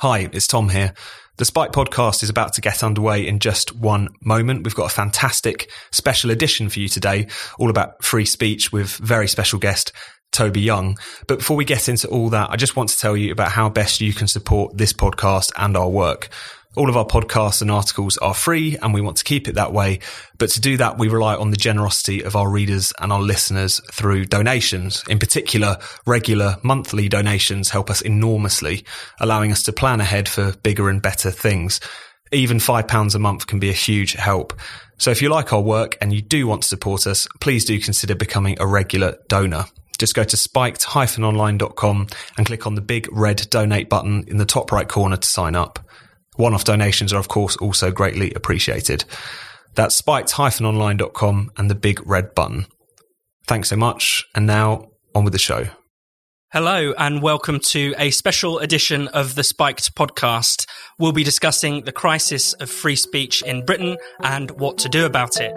Hi, it's Tom here. The Spiked podcast is about to get underway in just one moment. We've got a fantastic special edition for you today, all about free speech with very special guest Toby Young. But before we get into all that, I just want to tell you about how best you can support this podcast and our work. All of our podcasts and articles are free and we want to keep it that way. But to do that, we rely on the generosity of our readers and our listeners through donations. In particular, regular monthly donations help us enormously, allowing us to plan ahead for bigger and better things. Even £5 a month can be a huge help. So if you like our work and you do want to support us, please do consider becoming a regular donor just go to spiked-online.com and click on the big red donate button in the top right corner to sign up. One off donations are, of course, also greatly appreciated. That's spiked-online.com and the big red button. Thanks so much. And now on with the show. Hello, and welcome to a special edition of the Spiked podcast. We'll be discussing the crisis of free speech in Britain and what to do about it.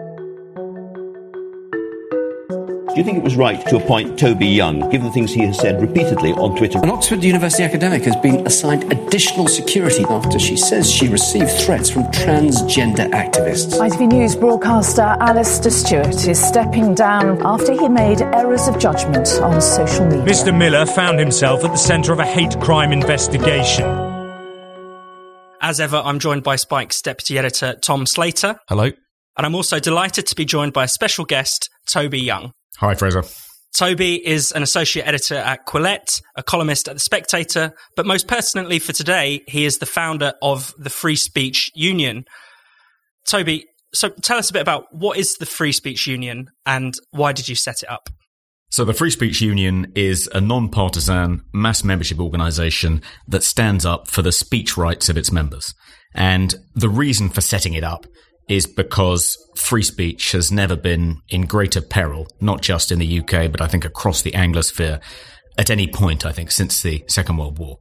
Do you think it was right to appoint Toby Young, given the things he has said repeatedly on Twitter? An Oxford University academic has been assigned additional security after she says she received threats from transgender activists. ITV News broadcaster Alastair Stewart is stepping down after he made errors of judgment on social media. Mr. Miller found himself at the centre of a hate crime investigation. As ever, I'm joined by Spiked's deputy editor, Tom Slater. Hello. And I'm also delighted to be joined by a special guest, Toby Young. Hi, Fraser. Toby is an associate editor at Quillette, a columnist at The Spectator, but most pertinently for today, he is the founder of the Free Speech Union. Toby, so tell us a bit about what is the Free Speech Union and why did you set it up? So, the Free Speech Union is a non partisan mass membership organisation that stands up for the speech rights of its members. And the reason for setting it up is because free speech has never been in greater peril, not just in the UK, but I think across the Anglosphere at any point, I think, since the Second World War.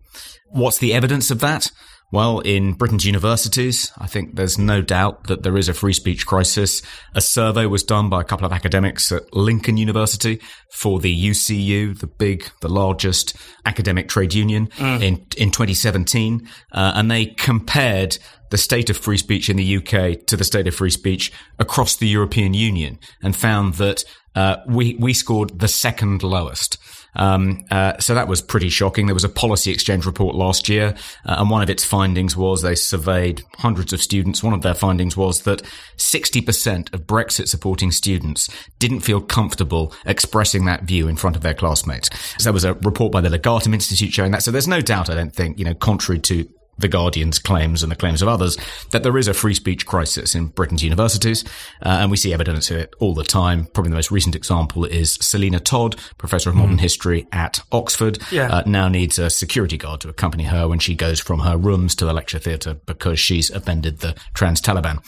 What's the evidence of that? Well, in Britain's universities, I think there's no doubt that there is a free speech crisis. A survey was done by a couple of academics at Lincoln University for the UCU, the big, the largest academic trade union mm. in, in 2017. Uh, and they compared the state of free speech in the UK to the state of free speech across the European Union and found that uh, we, we scored the second lowest. Um, uh, so that was pretty shocking. There was a policy exchange report last year, uh, and one of its findings was they surveyed hundreds of students. One of their findings was that 60% of Brexit supporting students didn't feel comfortable expressing that view in front of their classmates. So there was a report by the Legatum Institute showing that. So there's no doubt, I don't think, you know, contrary to the Guardian's claims and the claims of others that there is a free speech crisis in Britain's universities, uh, and we see evidence of it all the time. Probably the most recent example is Selina Todd, professor of modern mm. history at Oxford, yeah. uh, now needs a security guard to accompany her when she goes from her rooms to the lecture theatre because she's offended the trans Taliban.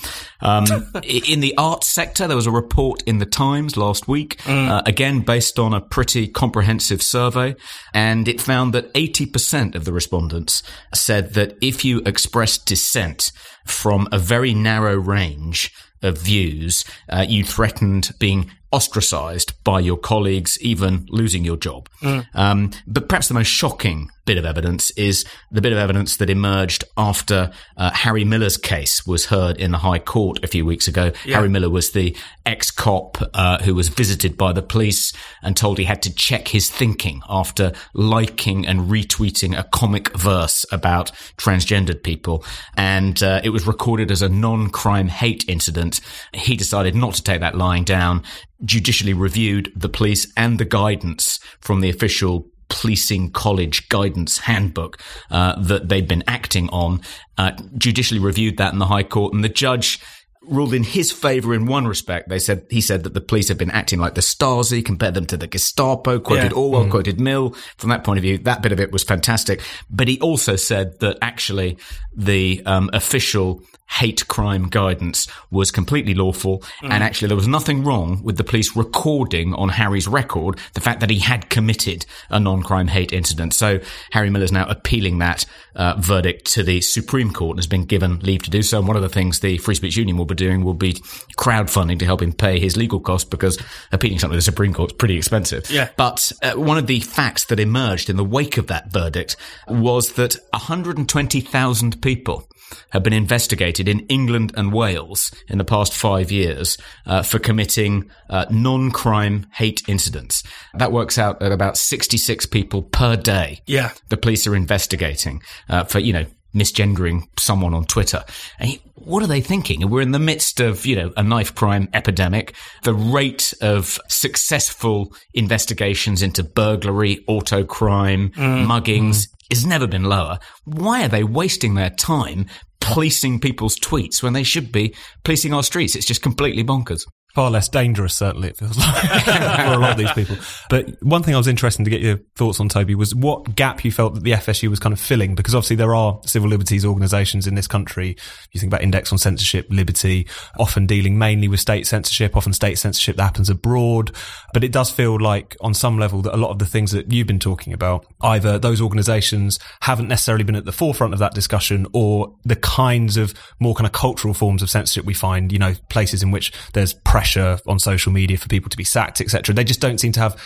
Um, in the arts sector, there was a report in the Times last week, mm. uh, again based on a pretty comprehensive survey, and it found that 80% of the respondents said that if you express dissent from a very narrow range of views, uh, you threatened being ostracized by your colleagues, even losing your job. Mm. Um, but perhaps the most shocking bit of evidence is the bit of evidence that emerged after uh, Harry Miller's case was heard in the High Court a few weeks ago. Yeah. Harry Miller was the ex cop uh, who was visited by the police and told he had to check his thinking after liking and retweeting a comic verse about transgendered people. And uh, it was recorded as a non crime hate incident. He decided not to take that lying down judicially reviewed the police and the guidance from the official policing college guidance handbook uh, that they'd been acting on, uh, judicially reviewed that in the High Court, and the judge ruled in his favour in one respect. They said he said that the police had been acting like the Stasi, compared them to the Gestapo, quoted yeah. Orwell, mm. quoted Mill. From that point of view, that bit of it was fantastic. But he also said that actually the um, official hate crime guidance was completely lawful. Mm. And actually, there was nothing wrong with the police recording on Harry's record the fact that he had committed a non-crime hate incident. So Harry Miller's now appealing that uh, verdict to the Supreme Court and has been given leave to do so. And one of the things the Free Speech Union will be doing will be crowdfunding to help him pay his legal costs because appealing something to the Supreme Court is pretty expensive. Yeah. But uh, one of the facts that emerged in the wake of that verdict was that 120,000 people have been investigated in England and Wales in the past five years uh, for committing uh, non-crime hate incidents. That works out at about 66 people per day. Yeah. The police are investigating uh, for, you know, misgendering someone on Twitter. And he- what are they thinking? We're in the midst of, you know, a knife crime epidemic. The rate of successful investigations into burglary, auto crime, muggings has never been lower. Why are they wasting their time policing people's tweets when they should be policing our streets? It's just completely bonkers. Far less dangerous, certainly, it feels like, for a lot of these people. But one thing I was interested to get your thoughts on, Toby, was what gap you felt that the FSU was kind of filling, because obviously there are civil liberties organisations in this country. You think about Index on Censorship, Liberty, often dealing mainly with state censorship, often state censorship that happens abroad. But it does feel like, on some level, that a lot of the things that you've been talking about, either those organisations haven't necessarily been at the forefront of that discussion, or the kinds of more kind of cultural forms of censorship we find, you know, places in which there's pressure on social media for people to be sacked, etc. They just don't seem to have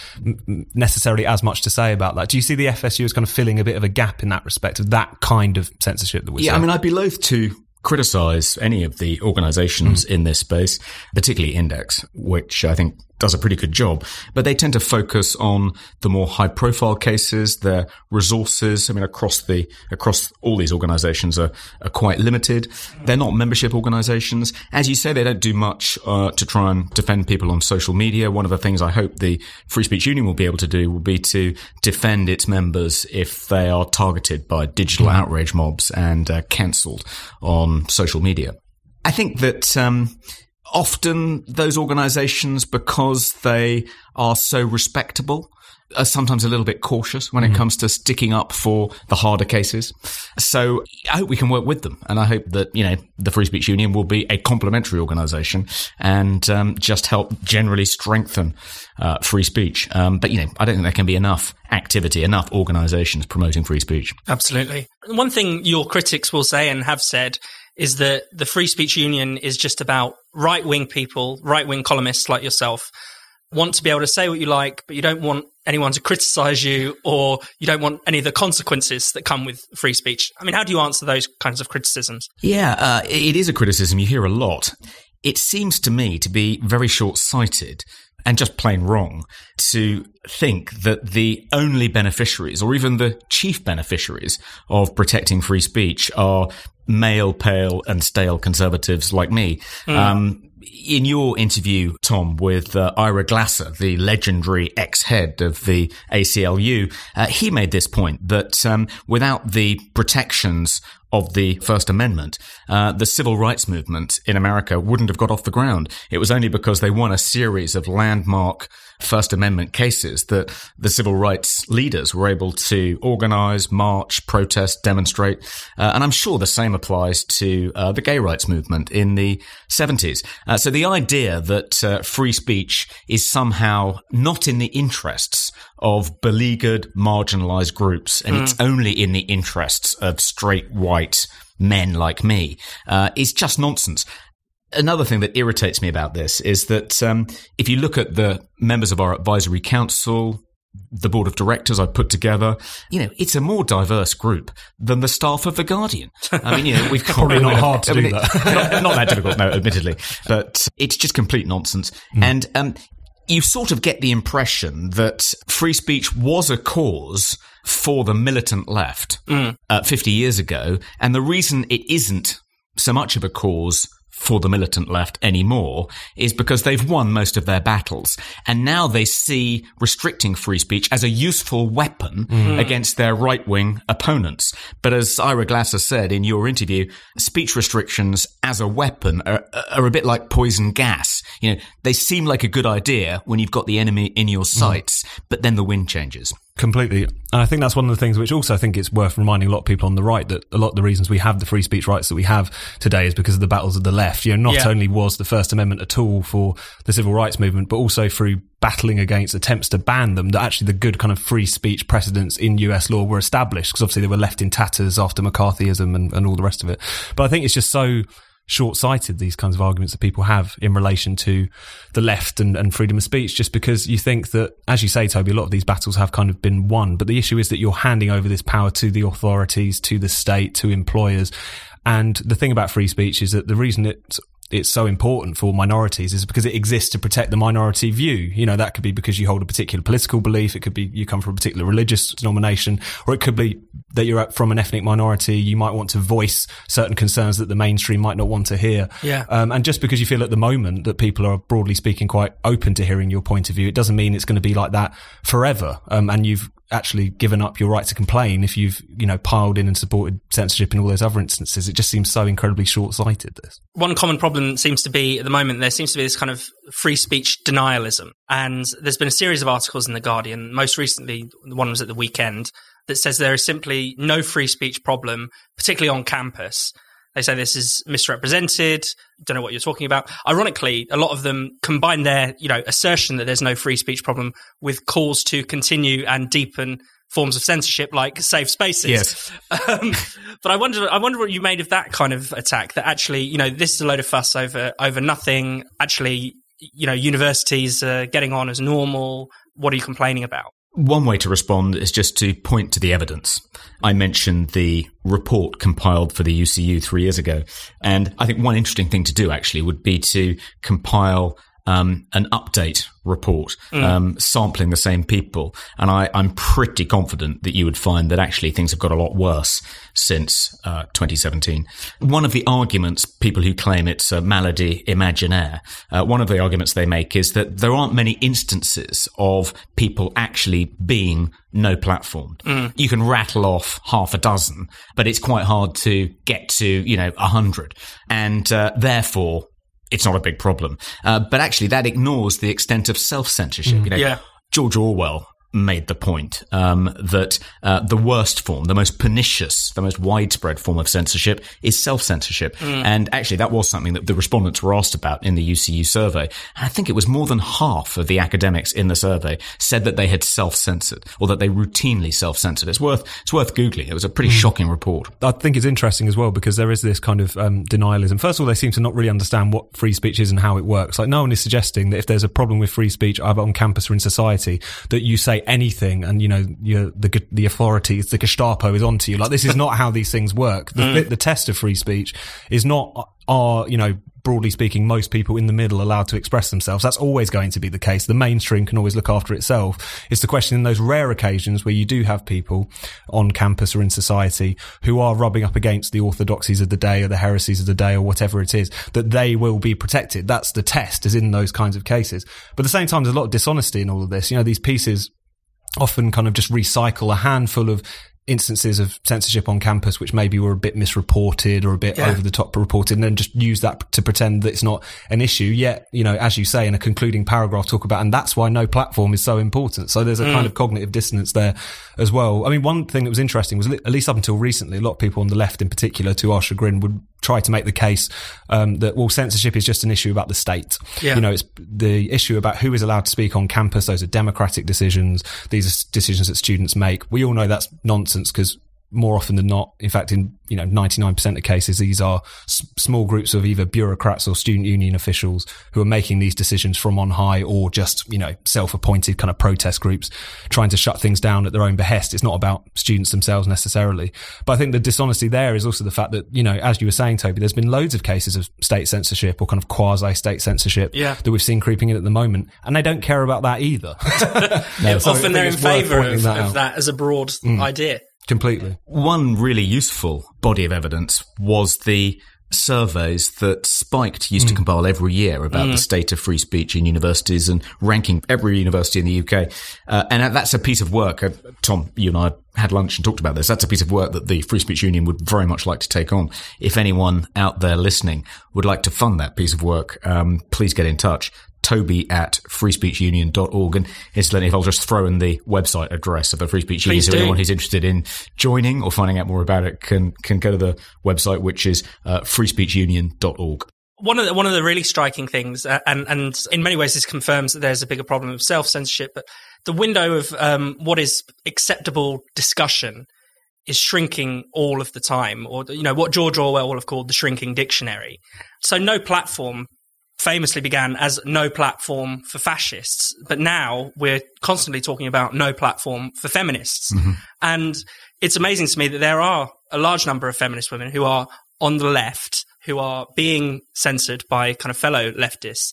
necessarily as much to say about that. Do you see the FSU as kind of filling a bit of a gap in that respect of that kind of censorship that we Yeah? I mean, I'd be loath to criticize any of the organizations mm. in this space, particularly Index, which I think does a pretty good job, but they tend to focus on the more high profile cases, their resources. I mean, across the, across all these organizations are, are quite limited. They're not membership organizations. As you say, they don't do much, uh, to try and defend people on social media. One of the things I hope the Free Speech Union will be able to do will be to defend its members if they are targeted by digital outrage mobs and uh, cancelled on social media. I think that um, often those organizations, because they are so respectable, are sometimes a little bit cautious when it comes to sticking up for the harder cases. So I hope we can work with them. And I hope that, you know, the Free Speech Union will be a complementary organization and um, just help generally strengthen uh, free speech. Um, but, you know, I don't think there can be enough activity, enough organizations promoting free speech. Absolutely. One thing your critics will say and have said is that the Free Speech Union is just about right wing people, right wing columnists like yourself, want to be able to say what you like, but you don't want anyone to criticize you or you don't want any of the consequences that come with free speech. I mean, how do you answer those kinds of criticisms? Yeah, uh, it is a criticism you hear a lot. It seems to me to be very short sighted and just plain wrong to think that the only beneficiaries or even the chief beneficiaries of protecting free speech are male, pale, and stale conservatives like me. Um, in your interview, Tom, with uh, Ira Glasser, the legendary ex-head of the ACLU, uh, he made this point that um, without the protections of the First Amendment, uh, the civil rights movement in America wouldn't have got off the ground. It was only because they won a series of landmark First Amendment cases that the civil rights leaders were able to organize, march, protest, demonstrate. Uh, and I'm sure the same applies to uh, the gay rights movement in the 70s. Uh, so the idea that uh, free speech is somehow not in the interests of beleaguered, marginalized groups, and it's only in the interests of straight white men like me, uh, is just nonsense. Another thing that irritates me about this is that um, if you look at the members of our advisory council, the board of directors I put together, you know, it's a more diverse group than the staff of the Guardian. I mean, you know, we've Probably not hard to I mean, do that. not, not that difficult, no, admittedly, but it's just complete nonsense. And um, you sort of get the impression that free speech was a cause for the militant left uh, 50 years ago, and the reason it isn't so much of a cause for the militant left anymore is because they've won most of their battles. And now they see restricting free speech as a useful weapon mm-hmm. against their right wing opponents. But as Ira Glasser said in your interview, speech restrictions as a weapon are, are a bit like poison gas. You know, they seem like a good idea when you've got the enemy in your mm. sights, but then the wind changes. Completely. And I think that's one of the things which also I think it's worth reminding a lot of people on the right that a lot of the reasons we have the free speech rights that we have today is because of the battles of the left. You know, not Yeah. only was the First Amendment a tool for the civil rights movement, but also through battling against attempts to ban them, that actually the good kind of free speech precedents in US law were established because obviously they were left in tatters after McCarthyism and, and all the rest of it. But I think it's just so short-sighted these kinds of arguments that people have in relation to the left and, and freedom of speech just because you think that as you say toby a lot of these battles have kind of been won. But the issue is that you're handing over this power to the authorities to the state to employers. And the thing about free speech is that the reason it's it's so important for minorities is because it exists to protect the minority view. You know, that could be because you hold a particular political belief. It could be you come from a particular religious denomination, or it could be that you're from an ethnic minority. You might want to voice certain concerns that the mainstream might not want to hear. Yeah. Um, and just because you feel at the moment that people are broadly speaking quite open to hearing your point of view, it doesn't mean it's going to be like that forever. Um, and you've actually given up your right to complain if you've, you know, piled in and supported censorship in all those other instances. It just seems so incredibly short sighted, this. one common problem seems to be at the moment there seems to be this kind of free speech denialism and there's been a series of articles in the guardian most recently the one was at the weekend that says there is simply no free speech problem particularly on campus they say this is misrepresented don't know what you're talking about ironically a lot of them combine their you know assertion that there's no free speech problem with calls to continue and deepen forms of censorship like safe spaces Yes. um, but I wonder, I wonder what you made of that kind of attack. That actually, you know, this is a load of fuss over over nothing. Actually, you know, universities are getting on as normal. What are you complaining about? One way to respond is just to point to the evidence. I mentioned the report compiled for the UCU three years ago. And I think one interesting thing to do actually would be to compile um, an update report um, sampling the same people. And I, I'm pretty confident that you would find that actually things have got a lot worse since uh, 2017. One of the arguments, people who claim it's a malady imaginaire, uh, one of the arguments they make is that there aren't many instances of people actually being no platformed. You can rattle off half a dozen, but it's quite hard to get to, you know, a hundred. And uh, therefore, it's not a big problem. Uh, but actually, that ignores the extent of self censorship. You know, Yeah. George Orwell made the point um, that uh, the worst form, the most pernicious, the most widespread form of censorship is self censorship. And actually, that was something that the respondents were asked about in the UCU survey. And I think it was more than half of the academics in the survey said that they had self censored or that they routinely self censored. It's worth it's worth googling. It was a pretty shocking report. I think it's interesting as well because there is this kind of um, denialism. First of all, they seem to not really understand what free speech is and how it works. Like no one is suggesting that if there's a problem with free speech either on campus or in society, that you say anything and you know you're, the the authorities, the Gestapo is onto you. Like this is not how these things work. The, mm. the test of free speech is not are you know broadly speaking most people in the middle allowed to express themselves. That's always going to be the case. The mainstream can always look after itself. It's the question in those rare occasions where you do have people on campus or in society who are rubbing up against the orthodoxies of the day or the heresies of the day or whatever it is that they will be protected. That's the test is in those kinds of cases. But at the same time there's a lot of dishonesty in all of this. You know these pieces often kind of just recycle a handful of instances of censorship on campus which maybe were a bit misreported or a bit Yeah. over the top reported and then just use that to pretend that it's not an issue yet you know as you say in a concluding paragraph talk about and that's why no platform is so important so there's a kind of cognitive dissonance there as well i mean one thing that was interesting was at least up until recently a lot of people on the left in particular to our chagrin would try to make the case um, that well censorship is just an issue about the state Yeah. you know it's the issue about who is allowed to speak on campus. Those are democratic decisions. These are decisions that students make. We all know that's nonsense because more often than not, in fact, in you know 99% of cases, these are s- small groups of either bureaucrats or student union officials who are making these decisions from on high, or just you know self-appointed kind of protest groups trying to shut things down at their own behest. It's not about students themselves necessarily. But I think the dishonesty there is also the fact that you know, as you were saying, Toby, there's been loads of cases of state censorship or kind of quasi-state censorship Yeah. that we've seen creeping in at the moment, and they don't care about that either. No, so Often they're in favour of, that of that as a broad mm. idea. Completely. One really useful body of evidence was the surveys that Spiked used to compile every year about the state of free speech in universities and ranking every university in the UK. Uh, and that's a piece of work. Uh, Tom, you and I had lunch and talked about this. That's a piece of work that the Free Speech Union would very much like to take on. If anyone out there listening would like to fund that piece of work, um, please get in touch. Toby at freespeechunion.org. And incidentally, if I'll just throw in the website address of the Free Speech Union, so anyone who's interested in joining or finding out more about it can, can go to the website, which is uh, freespeechunion.org. one of the, one of the really striking things, uh, and and in many ways this confirms that there's a bigger problem of self censorship, but the window of um, what is acceptable discussion is shrinking all of the time, or you know what George Orwell will have called the shrinking dictionary. So no platform famously began as no platform for fascists, but now we're constantly talking about no platform for feminists. Mm-hmm. And it's amazing to me that there are a large number of feminist women who are on the left, who are being censored by kind of fellow leftists.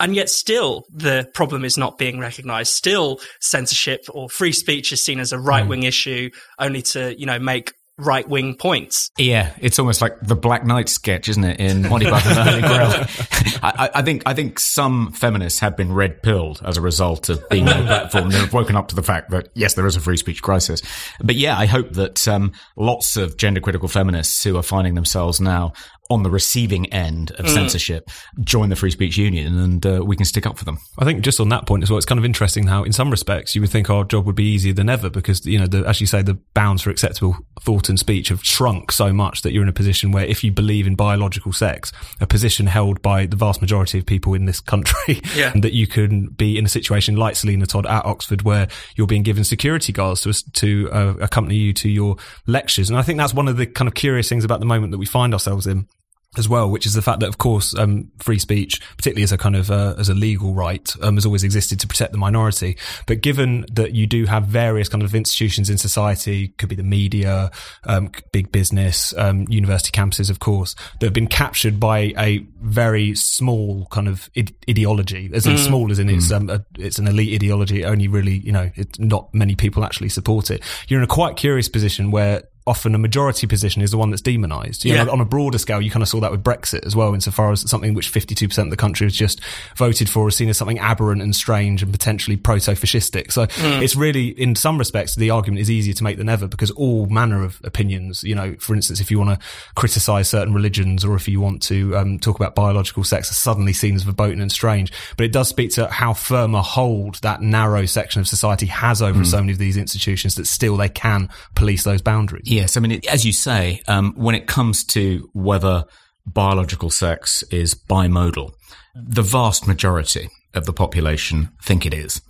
And yet still the problem is not being recognized. Still censorship or free speech is seen as a mm. right wing issue only to, you know, make right wing points. Yeah, it's almost like the Black Knight sketch, isn't it? In Monty Python and the Holy Grail. I, I- think I think some feminists have been red pilled as a result of being on the platform. They've woken up to the fact that yes, there is a free speech crisis. But yeah, I hope that um, lots of gender critical feminists who are finding themselves now on the receiving end of censorship join the Free Speech Union, and uh, we can stick up for them. I think just on that point as well, it's kind of interesting how, in some respects, you would think our job would be easier than ever because, you know, the, as you say, the bounds for acceptable thought and speech have shrunk so much that you're in a position where if you believe in biological sex, a position held by the vast majority of people in this country, Yeah. that you can be in a situation like Selina Todd at Oxford where you're being given security guards to, to uh, accompany you to your lectures. And I think that's one of the kind of curious things about the moment that we find ourselves in as well, which is the fact that, of course, um, free speech, particularly as a kind of uh, as a legal right, um, has always existed to protect the minority. But given that you do have various kind of institutions in society, could be the media, um, big business, um, university campuses, of course, that have been captured by a very small kind of id- ideology, as in small as in it's um, a, it's an elite ideology. Only really, you know, it's not many people actually support it. You're in a quite curious position where often a majority position is the one that's demonized. You Yeah. know, on a broader scale, you kind of saw that with Brexit as well, insofar as something which 52% of the country has just voted for is seen as something aberrant and strange and potentially proto-fascistic. So it's really, in some respects, the argument is easier to make than ever because all manner of opinions, you know, for instance, if you want to criticize certain religions or if you want to um, talk about biological sex, are suddenly seen as verboten and strange. But it does speak to how firm a hold that narrow section of society has over so many of these institutions that still they can police those boundaries. Yes, I mean, it, as you say, um, when it comes to whether biological sex is bimodal, the vast majority of the population think it is.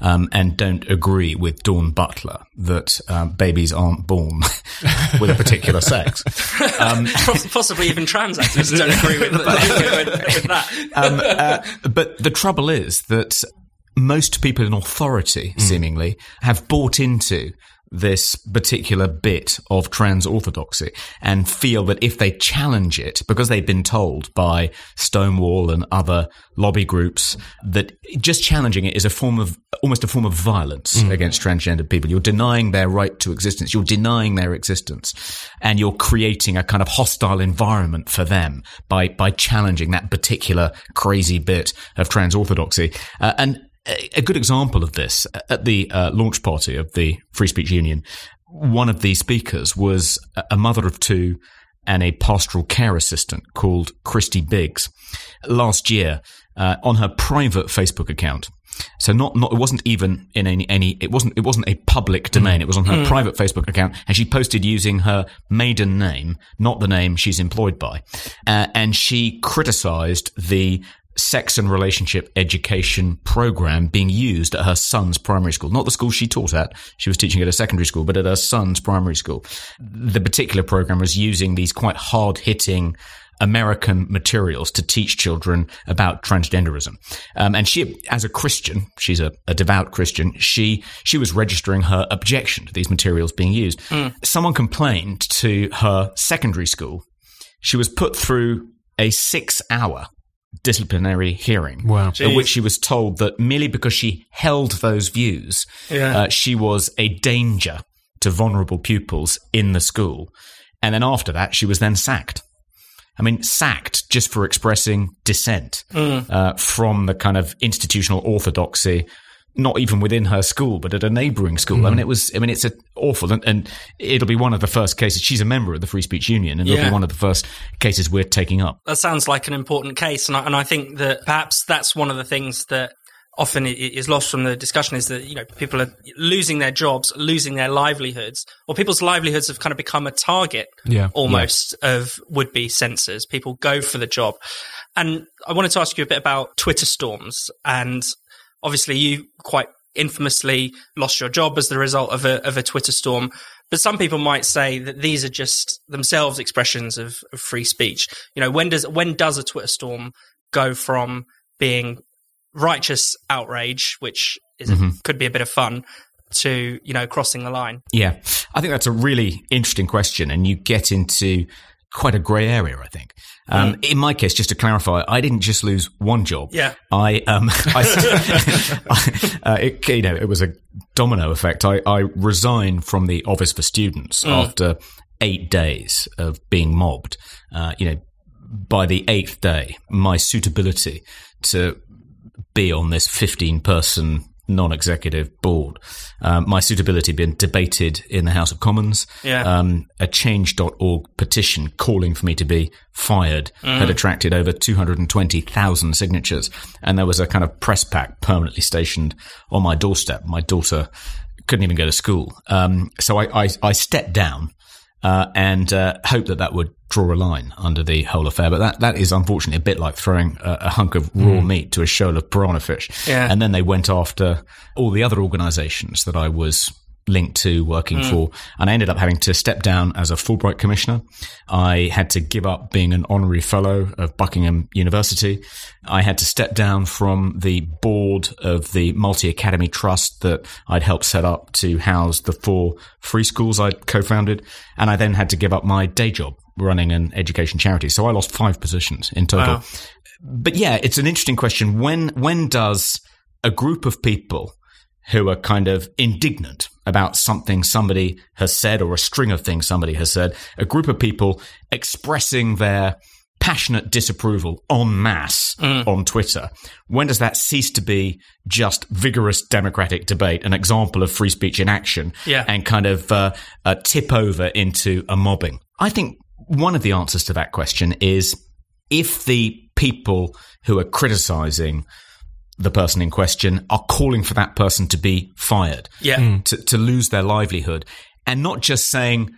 Um, and don't agree with Dawn Butler that um, babies aren't born with a particular sex. Poss- Possibly even trans actors don't agree with, with, with that. Um, uh, but the trouble is that most people in authority, seemingly, have bought into this particular bit of trans orthodoxy and feel that if they challenge it, because they've been told by Stonewall and other lobby groups that just challenging it is a form of almost a form of violence against transgender people. You're denying their right to existence. You're denying their existence and you're creating a kind of hostile environment for them by, by challenging that particular crazy bit of trans orthodoxy. Uh, and a good example of this at the uh, launch party of the Free Speech Union, one of the speakers was a- mother of two and a pastoral care assistant called Kristie Higgs. Last year, uh, on her private Facebook account, so not, not it wasn't even in any, any it wasn't it wasn't a public domain. It was on her private Facebook account, and she posted using her maiden name, not the name she's employed by, uh, and she criticised the sex and relationship education program being used at her son's primary school. Not the school she taught at. She was teaching at a secondary school, but at her son's primary school. The particular program was using these quite hard hitting American materials to teach children about transgenderism. Um, and she, as a Christian, she's a, a devout Christian, she, she was registering her objection to these materials being used. Someone complained to her secondary school. She was put through a six hour disciplinary hearing. Wow. At which she was told that merely because she held those views, Yeah. uh, she was a danger to vulnerable pupils in the school. And then after that, she was then sacked. I mean, sacked just for expressing dissent uh, from the kind of institutional orthodoxy not even within her school, but at a neighbouring school. I mean, mm. it was. I mean, it's a awful, and, and it'll be one of the first cases. She's a member of the Free Speech Union, and it'll be one of the first cases we're taking up. that sounds like an important case, and I, and I think that perhaps that's one of the things that often is lost from the discussion is that you know people are losing their jobs, losing their livelihoods, or people's livelihoods have kind of become a target Yeah. almost of would-be censors. People go for the job, and I wanted to ask you a bit about Twitter storms, and obviously you quite infamously lost your job as the result of a of a Twitter storm. But some people might say that these are just themselves expressions of, of free speech. You know, when does when does a Twitter storm go from being righteous outrage, which is a, mm-hmm. could be a bit of fun, to you know crossing the line? Yeah, I think that's a really interesting question, and you get into quite a grey area. I think. Um, In my case, just to clarify, I didn't just lose one job. Yeah. I um, I, uh, it, you know, it was a domino effect. I, I resigned from the Office for Students after eight days of being mobbed. Uh, you know, by the eighth day, my suitability to be on this 15 person non-executive board. Um, my suitability had been debated in the House of Commons. Yeah. Um, a change.org petition calling for me to be fired had attracted over 220,000 signatures. And there was a kind of press pack permanently stationed on my doorstep. My daughter couldn't even go to school. Um, so I, I, I stepped down uh, and uh, hope that that would draw a line under the whole affair. But that, that is unfortunately a bit like throwing a, a hunk of raw meat to a shoal of piranha fish. Yeah. And then they went after all the other organisations that I was linked to working hmm. for and I ended up having to step down as a Fulbright commissioner. I had to give up being an honorary fellow of Buckingham University. I had to step down from the board of the Multi Academy Trust that I'd helped set up to house the four free schools I'd co-founded and I then had to give up my day job running an education charity. So I lost five positions in total. Wow. But yeah, it's an interesting question. When when does a group of people who are kind of indignant about something somebody has said or a string of things somebody has said, a group of people expressing their passionate disapproval en masse on Twitter, when does that cease to be just vigorous democratic debate, an example of free speech in action, Yeah. and kind of uh, uh, tip over into a mobbing? I think one of the answers to that question is if the people who are criticizing the person in question are calling for that person to be fired, Yeah. Mm. Mm. to, to lose their livelihood, and not just saying,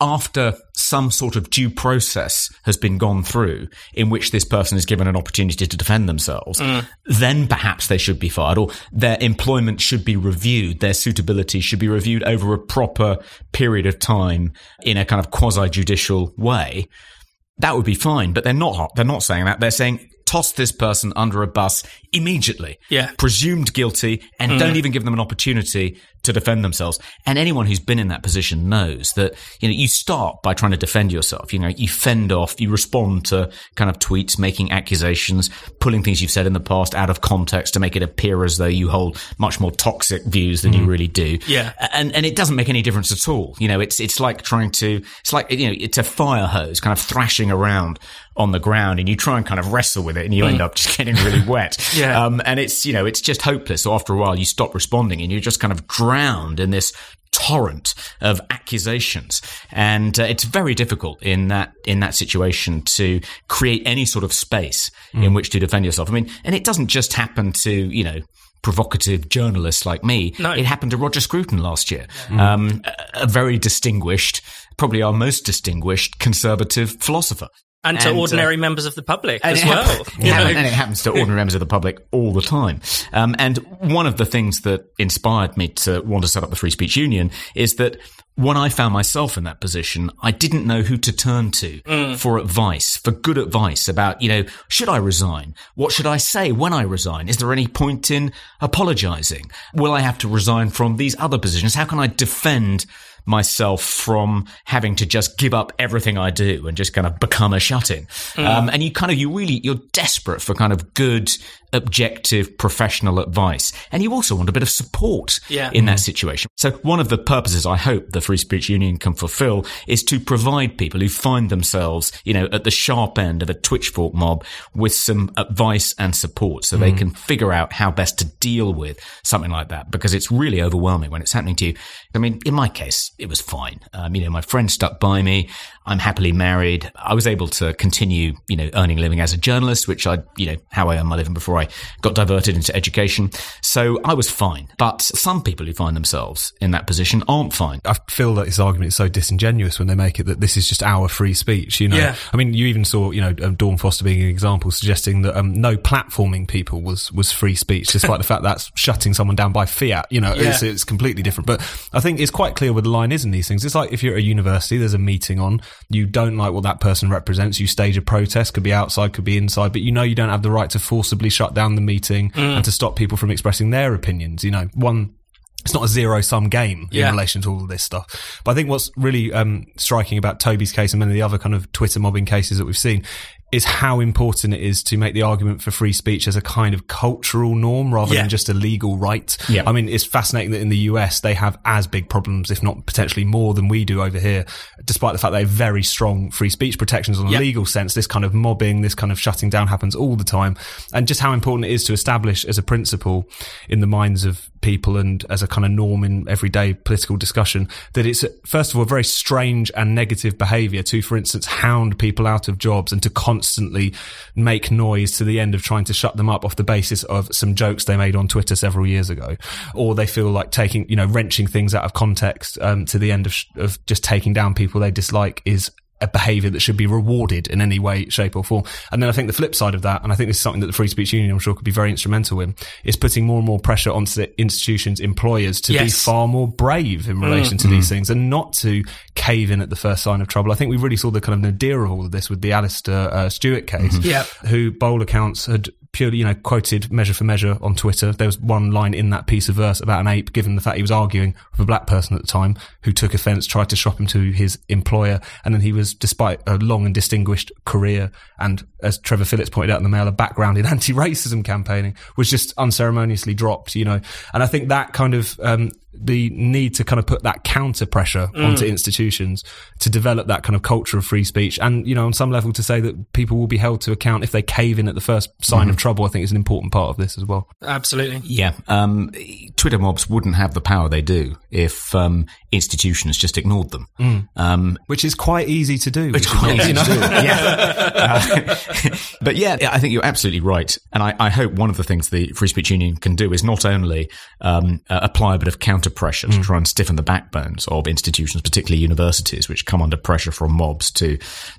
after some sort of due process has been gone through in which this person is given an opportunity to defend themselves, mm. then perhaps they should be fired or their employment should be reviewed, their suitability should be reviewed over a proper period of time in a kind of quasi judicial way. That would be fine, but they're not. They're not saying that. They're saying toss this person under a bus immediately. Yeah. Presumed guilty and mm. don't even give them an opportunity to defend themselves. And anyone who's been in that position knows that, you know, you start by trying to defend yourself. You know, you fend off, you respond to kind of tweets, making accusations, pulling things you've said in the past out of context to make it appear as though you hold much more toxic views than you mm. really do. Yeah. And, and it doesn't make any difference at all. You know, it's, it's like trying to, it's like, you know, it's a fire hose kind of thrashing around on the ground and you try and kind of wrestle with it and you end up just getting really wet. Yeah. Um, and it's, you know, it's just hopeless. So after a while, you stop responding and you're just kind of drowned in this torrent of accusations. And uh, it's very difficult in that, in that situation to create any sort of space in which to defend yourself. I mean, and it doesn't just happen to, you know, provocative journalists like me. No. It happened to Roger Scruton last year. Um, a, a very distinguished, probably our most distinguished conservative philosopher. And to And, uh, ordinary members of the public as it well. you know. and it happens to ordinary members of the public all the time. Um, and one of the things that inspired me to want to set up the Free Speech Union is that when I found myself in that position, I didn't know who to turn to for advice, for good advice about, you know, should I resign? What should I say when I resign? Is there any point in apologizing? Will I have to resign from these other positions? How can I defend myself from having to just give up everything I do and just kind of become a shut-in. Mm. Um, and you kind of, you really, you're desperate for kind of good, objective, professional advice. And you also want a bit of support Yeah. in that situation. So one of the purposes I hope the Free Speech Union can fulfill is to provide people who find themselves, you know, at the sharp end of a twitchfork mob with some advice and support so they can figure out how best to deal with something like that because it's really overwhelming when it's happening to you. I mean, in my case, it was fine. Um, you know, my friend stuck by me. I'm happily married. I was able to continue, you know, earning a living as a journalist, which I, you know, how I earned my living before I got diverted into education. So I was fine. But some people who find themselves in that position aren't fine. I feel that this argument is so disingenuous when they make it that this is just our free speech. You know, Yeah. I mean, you even saw, you know, um, Dawn Foster being an example, suggesting that um, no platforming people was was free speech, despite the fact that's shutting someone down by fiat. You know, it's, it's completely different. But I think it's quite clear where the line is in these things. It's like if you're at a university, there's a meeting on, you don't like what that person represents, you stage a protest, could be outside, could be inside, but you know you don't have the right to forcibly shut down the meeting Mm. and to stop people from expressing their opinions. You know, one it's not a zero sum game Yeah. in relation to all of this stuff. But I think what's really um, striking about Toby's case and many of the other kind of Twitter mobbing cases that we've seen is how important it is to make the argument for free speech as a kind of cultural norm rather Yeah. than just a legal right. Yeah. I mean, it's fascinating that in the US they have as big problems, if not potentially more than we do over here, despite the fact they have very strong free speech protections on a Yeah. legal sense. This kind of mobbing, this kind of shutting down happens all the time. And just how important it is to establish as a principle in the minds of people and as a kind of norm in everyday political discussion that it's first of all a very strange and negative behavior to for instance hound people out of jobs and to constantly make noise to the end of trying to shut them up off the basis of some jokes they made on Twitter several years ago. Or they feel like taking you know wrenching things out of context um, to the end of, sh- of just taking down people they dislike is a behavior that should be rewarded in any way, shape or form. And then I think the flip side of that, and I think this is something that the Free Speech Union, I'm sure, could be very instrumental in, is putting more and more pressure onto the institutions, employers to be far more brave in relation mm. to these mm. things and not to cave in at the first sign of trouble. I think we really saw the kind of nadir of all of this with the Alastair uh, Stewart case, mm-hmm. Yeah. who bold accounts had purely, you know, quoted measure for measure on Twitter. There was one line in that piece of verse about an ape, given the fact he was arguing with a black person at the time who took offence, tried to shop him to his employer, and then he was, despite a long and distinguished career, and as Trevor Phillips pointed out in the Mail, a background in anti-racism campaigning, was just unceremoniously dropped, you know. And I think that kind of um, the need to kind of put that counter pressure onto institutions to develop that kind of culture of free speech, and you know, on some level, to say that people will be held to account if they cave in at the first sign of trouble, I think is an important part of this as well. Absolutely. Yeah, um, Twitter mobs wouldn't have the power they do if um, institutions just ignored them. Um, Which is quite easy to do. It's which is quite easy to do. Yeah. Uh, but yeah, I think you're absolutely right. And I, I hope one of the things the Free Speech Union can do is not only um, uh, apply a bit of counter pressure to try and stiffen the backbones of institutions, particularly universities, which come under pressure from mobs to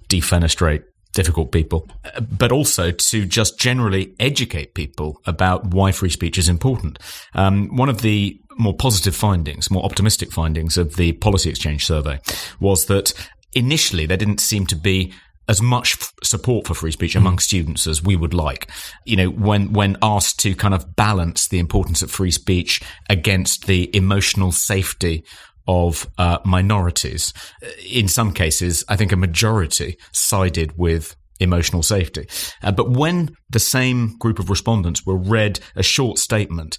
defenestrate difficult people, uh, but also to just generally educate people about why free speech is important. Um, one of the more positive findings, more optimistic findings of the Policy Exchange survey was that initially there didn't seem to be as much f- support for free speech among students as we would like. You know, when, when asked to kind of balance the importance of free speech against the emotional safety of uh, minorities, uh, in some cases, I think a majority sided with emotional safety. Uh, but when the same group of respondents were read a short statement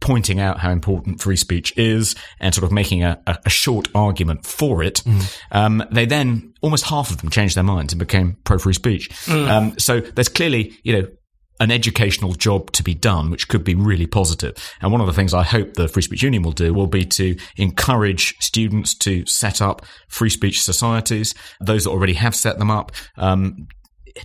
pointing out how important free speech is and sort of making a, a, short argument for it, um, they then almost half of them changed their minds and became pro free speech. Um, so there's clearly, you know, an educational job to be done, which could be really positive. And one of the things I hope the Free Speech Union will do will be to encourage students to set up free speech societies. Those that already have set them up, um,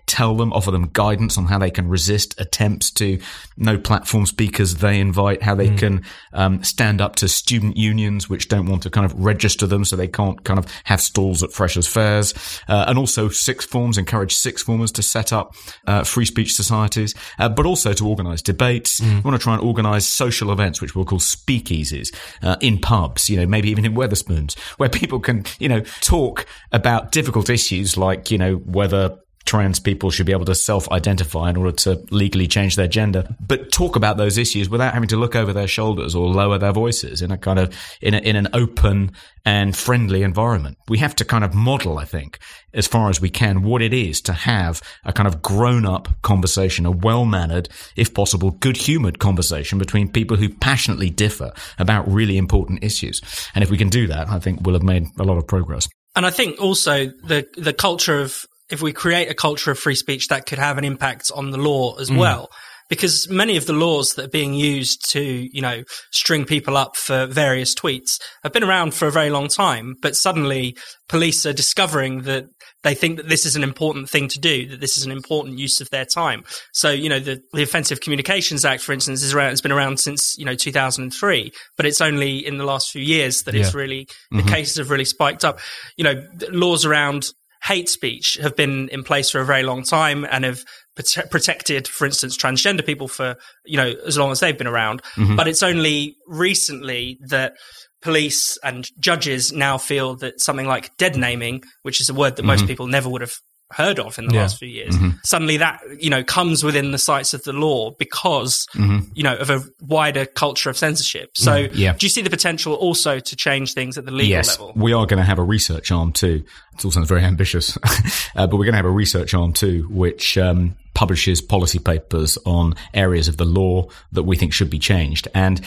tell them, offer them guidance on how they can resist attempts to no platform speakers they invite, how they can um, stand up to student unions which don't want to kind of register them so they can't kind of have stalls at freshers' fairs, uh, and also sixth forms, encourage sixth formers to set up uh, free speech societies, uh, but also to organise debates. We want to try and organise social events which we'll call speakeasies uh, in pubs, you know, maybe even in Wetherspoons, where people can, you know, talk about difficult issues like, you know, whether trans people should be able to self-identify in order to legally change their gender, but talk about those issues without having to look over their shoulders or lower their voices in a kind of in a, in an open and friendly environment. We have to kind of model, I think, as far as we can, what it is to have a kind of grown-up conversation, a well-mannered, if possible, good-humored conversation between people who passionately differ about really important issues. And if we can do that, I think we'll have made a lot of progress. And I think also the the culture of if we create a culture of free speech that could have an impact on the law as mm. well. Because many of the laws that are being used to, you know, string people up for various tweets have been around for a very long time, but suddenly police are discovering that they think that this is an important thing to do, that this is an important use of their time. So, you know, the, the Offensive Communications Act, for instance, is around, has been around since, you know, 2003, but it's only in the last few years that it's really, the mm-hmm. cases have really spiked up. You know, laws around hate speech have been in place for a very long time and have prote- protected, for instance, transgender people for, you know, as long as they've been around. Mm-hmm. But it's only recently that police and judges now feel that something like dead naming, which is a word that most mm-hmm. people never would have heard of in the Yeah. last few years, suddenly that, you know, comes within the sights of the law because, you know, of a wider culture of censorship. So Yeah. do you see the potential also to change things at the legal yes, level? we are going to have a research arm too. It all sounds very ambitious, uh, but we're going to have a research arm too, which um, publishes policy papers on areas of the law that we think should be changed. And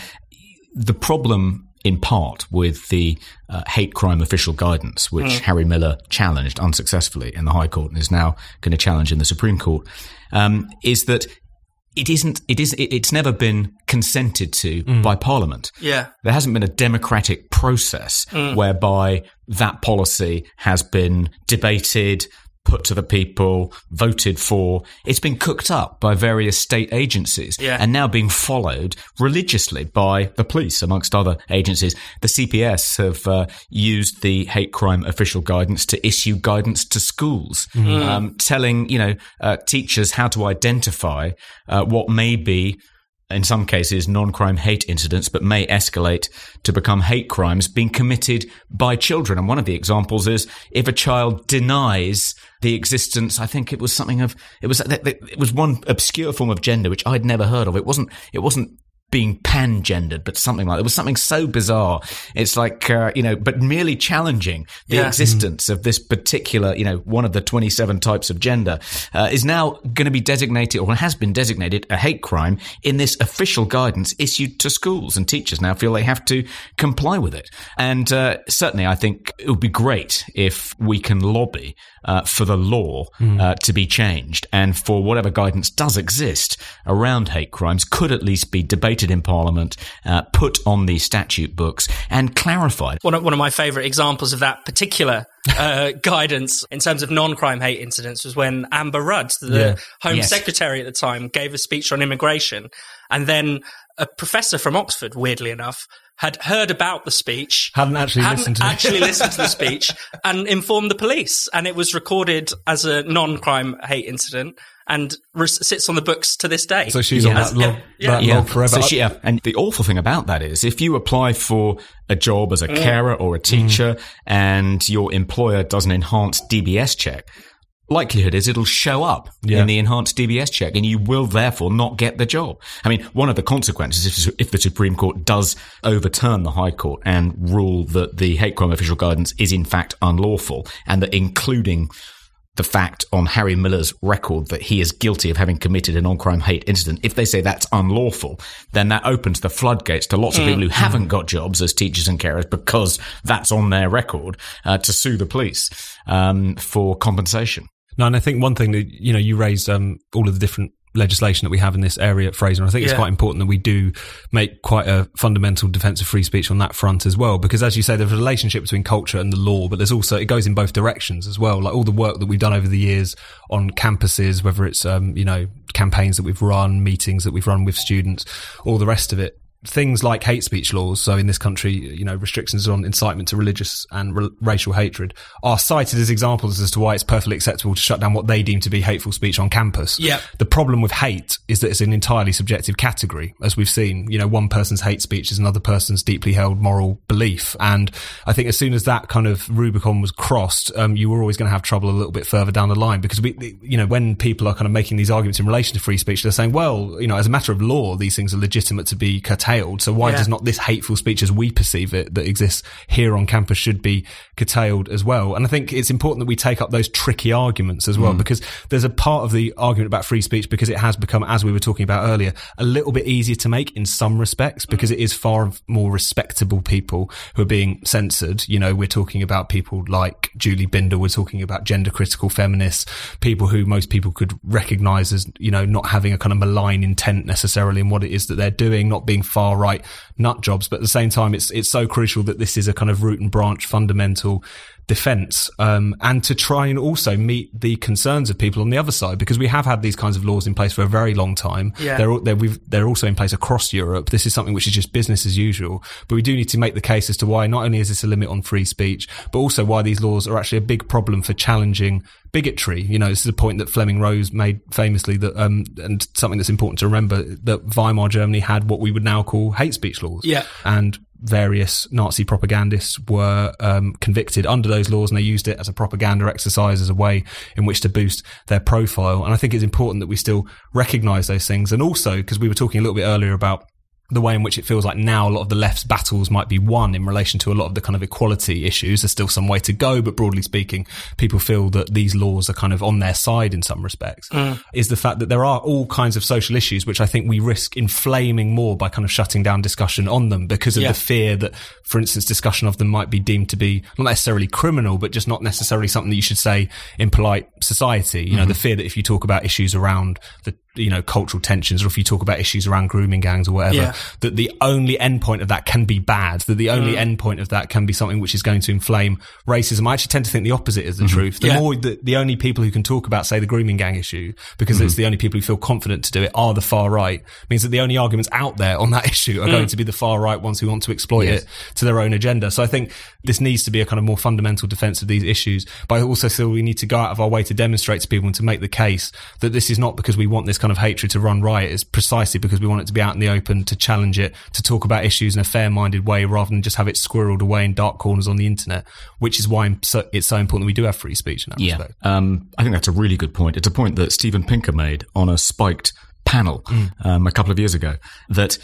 the problem, in part, with the uh, hate crime official guidance, which Harry Miller challenged unsuccessfully in the High Court and is now going to challenge in the Supreme Court, um, is that it isn't. It is. It's never been consented to by Parliament. Yeah. There hasn't been a democratic process whereby that policy has been debated, put to the people, voted for. It's been cooked up by various state agencies Yeah. and now being followed religiously by the police, amongst other agencies. The CPS have uh, used the hate crime official guidance to issue guidance to schools, um, telling you know uh, teachers how to identify uh, what may be in some cases, non crime hate incidents, but may escalate to become hate crimes being committed by children. And one of the examples is if a child denies the existence, I think it was something of, it was, it was one obscure form of gender, which I'd never heard of. It wasn't, it wasn't being pan-gendered, but something like it was something so bizarre. It's like uh, you know, but merely challenging the Yeah. existence of this particular, you know, one of the twenty-seven types of gender uh, is now going to be designated or has been designated a hate crime in this official guidance issued to schools, and teachers now feel they have to comply with it. And uh, certainly, I think it would be great if we can lobby uh, for the law uh, to be changed, and for whatever guidance does exist around hate crimes could at least be debated in Parliament, uh, put on the statute books, and clarified. one of, one of my favorite examples of that particular uh, guidance in terms of non-crime hate incidents was when Amber Rudd, the Yeah. Home Yes. Secretary at the time, gave a speech on immigration, and then a professor from Oxford, weirdly enough, had heard about the speech, Hadn't actually hadn't listened to actually listened to the speech, and informed the police, and it was recorded as a non-crime hate incident. And re- sits on the books to this day. So she's Yeah. on that As- log, yeah. that Yeah. log forever. So she, yeah, and the awful thing about that is if you apply for a job as a mm. carer or a mm. teacher and your employer does an enhanced DBS check, likelihood is it'll show up Yeah. in the enhanced DBS check and you will therefore not get the job. I mean, one of the consequences if, if the Supreme Court does overturn the High Court and rule that the hate crime official guidance is in fact unlawful and that including the fact on Harry Miller's record that he is guilty of having committed a non-crime hate incident, if they say that's unlawful, then that opens the floodgates to lots of people who haven't got jobs as teachers and carers because that's on their record uh, to sue the police um, for compensation. No, and I think one thing that you know you raised um, all of the different legislation that we have in this area at Fraser, and I think it's quite important that we do make quite a fundamental defence of free speech on that front as well, because as you say, there's a relationship between culture and the law, but there's also it goes in both directions as well. Like all the work that we've done over the years on campuses, whether it's um, you know campaigns that we've run, meetings that we've run with students, all the rest of it things like hate speech laws, so in this country, you know, restrictions on incitement to religious and r- racial hatred, are cited as examples as to why it's perfectly acceptable to shut down what they deem to be hateful speech on campus. Yeah. The problem with hate is that it's an entirely subjective category, as we've seen. You know, one person's hate speech is another person's deeply held moral belief. And I think as soon as that kind of Rubicon was crossed, um, you were always going to have trouble a little bit further down the line because we, you know, when people are kind of making these arguments in relation to free speech, they're saying, well, you know, as a matter of law, these things are legitimate to be curtailed. So why Yeah. does not this hateful speech as we perceive it that exists here on campus should be curtailed as well? And I think it's important that we take up those tricky arguments as well hmm. because there's a part of the argument about free speech because it has become, as we were talking about earlier, a little bit easier to make in some respects hmm. because it is far more respectable people who are being censored. You know, we're talking about people like Julie Bindel. We're talking about gender critical feminists, people who most people could recognize as, you know, not having a kind of malign intent necessarily in what it is that they're doing, not being far right nut jobs. But at the same time, it's, it's so crucial that this is a kind of root and branch fundamental defense, um, and to try and also meet the concerns of people on the other side, because we have had these kinds of laws in place for a very long time. Yeah. They're, they're, we've, they're also in place across Europe. This is something which is just business as usual, but we do need to make the case as to why not only is this a limit on free speech, but also why these laws are actually a big problem for challenging bigotry. You know, this is a point that Fleming Rose made famously that, um, and something that's important to remember that Weimar Germany had what we would now call hate speech laws. Yeah. And various Nazi propagandists were um, convicted under those laws and they used it as a propaganda exercise as a way in which to boost their profile. And I think it's important that we still recognize those things. And also, because we were talking a little bit earlier about the way in which it feels like now a lot of the left's battles might be won in relation to a lot of the kind of equality issues. There's still some way to go, but broadly speaking, people feel that these laws are kind of on their side in some respects. Mm. Is the fact that there are all kinds of social issues which I think we risk inflaming more by kind of shutting down discussion on them because of Yeah. the fear that, for instance, discussion of them might be deemed to be not necessarily criminal, but just not necessarily something that you should say in polite society. You know, mm-hmm. the fear that if you talk about issues around the you know cultural tensions or if you talk about issues around grooming gangs or whatever Yeah. that the only endpoint of that can be bad that the only mm. endpoint of that can be something which is going to inflame racism. I actually tend to think the opposite is the mm-hmm. truth. The Yeah. more the, the only people who can talk about say the grooming gang issue because it's mm-hmm. the only people who feel confident to do it are the far right means that the only arguments out there on that issue are going mm. to be the far right ones who want to exploit it to their own agenda. So i think this needs to be a kind of more fundamental defense of these issues but i also feel we need to go out of our way to demonstrate to people and to make the case that this is not because we want this kind of hatred to run riot is precisely because we want it to be out in the open to challenge it to talk about issues in a fair-minded way rather than just have it squirreled away in dark corners on the internet which is why so, it's so important that we do have free speech in that respect Um, I think that's a really good point. It's a point that Steven Pinker made on a spiked panel um, a couple of years ago. That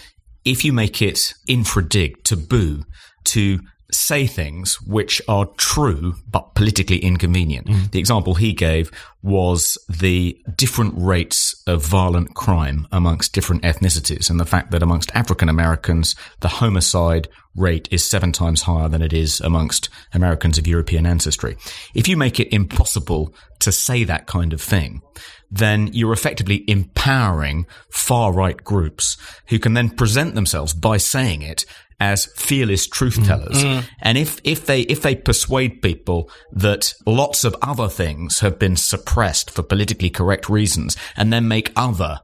if you make it infra dig taboo to say things which are true but politically inconvenient. Mm. The example he gave was the different rates of violent crime amongst different ethnicities and the fact that amongst African Americans, the homicide rate is seven times higher than it is amongst Americans of European ancestry. If you make it impossible to say that kind of thing, then you're effectively empowering far right groups who can then present themselves by saying it as fearless truth mm-hmm. tellers. Mm-hmm. And if, if they, if they persuade people that lots of other things have been suppressed for politically correct reasons and then make other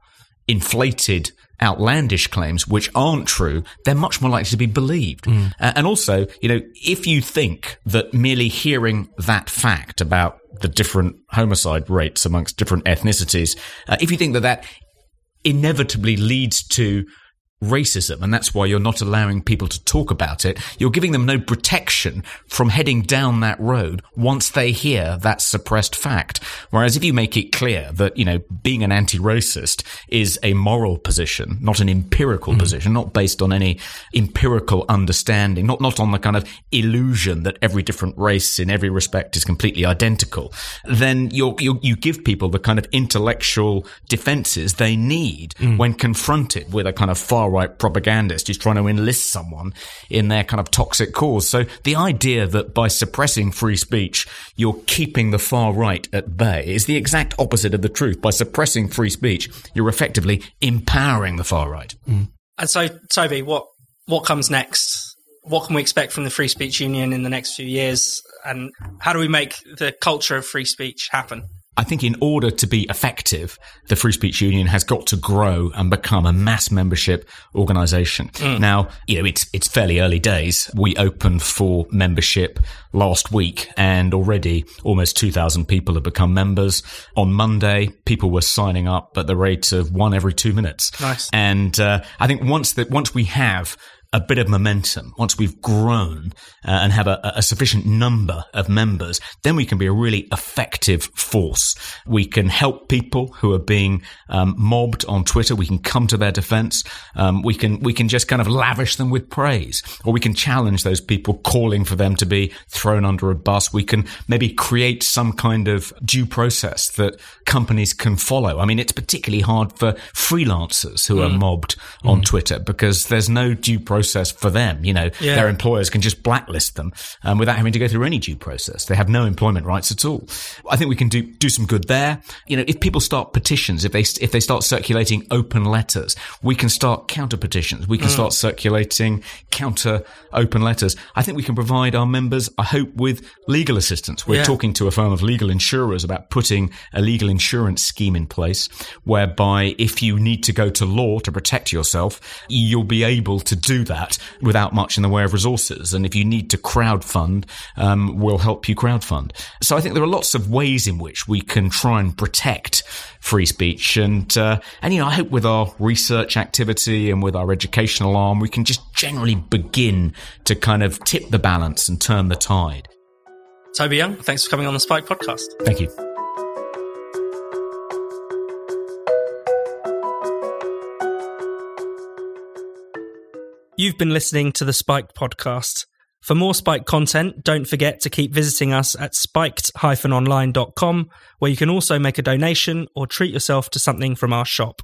inflated outlandish claims which aren't true, they're much more likely to be believed. Uh, and also, you know, if you think that merely hearing that fact about the different homicide rates amongst different ethnicities, uh, if you think that that inevitably leads to racism and that's why you're not allowing people to talk about it. You're giving them no protection from heading down that road once they hear that suppressed fact. Whereas if you make it clear that, you know, being an anti-racist is a moral position, not an empirical mm-hmm. position, not based on any empirical understanding, not, not on the kind of illusion that every different race in every respect is completely identical, then you're, you you give people the kind of intellectual defenses they need mm. when confronted with a kind of far right propagandist who's trying to enlist someone in their kind of toxic cause. So the idea that by suppressing free speech, you're keeping the far right at bay is the exact opposite of the truth. By suppressing free speech, you're effectively empowering the far right. Mm. And so, Toby, what what comes next? What can we expect from the Free Speech Union in the next few years? And how do we make the culture of free speech happen? I think in order to be effective, the Free Speech Union has got to grow and become a mass membership organisation. Mm. Now, you know, it's it's fairly early days. We opened for membership last week, and already almost two thousand people have become members. On Monday, people were signing up at the rate of one every two minutes. Nice. And uh, I think once that once we have a bit of momentum, once we've grown uh, and have a, a, sufficient number of members, then we can be a really effective force. We can help people who are being um, mobbed on Twitter. We can come to their defense. Um, we can we can just kind of lavish them with praise, or we can challenge those people calling for them to be thrown under a bus. We can maybe create some kind of due process that companies can follow. I mean, it's particularly hard for freelancers who mm. are mobbed on mm. Twitter because there's no due process process for them. You know, yeah. their employers can just blacklist them um, without having to go through any due process. They have no employment rights at all. I think we can do do some good there. You know, if people start petitions, if they if they start circulating open letters, we can start counter petitions. We can mm. start circulating counter open letters. I think we can provide our members, I hope, with legal assistance. We're yeah. talking to a firm of legal insurers about putting a legal insurance scheme in place whereby if you need to go to law to protect yourself, you'll be able to do that without much in the way of resources. And if you need to crowdfund, um, we'll help you crowdfund. So I think there are lots of ways in which we can try and protect free speech. And, uh, and, you know, I hope with our research activity and with our educational arm, we can just generally begin to kind of tip the balance and turn the tide. Toby Young, thanks for coming on the Spiked podcast. Thank you. You've been listening to the Spiked podcast. For more Spiked content, don't forget to keep visiting us at spiked-online.com, where you can also make a donation or treat yourself to something from our shop.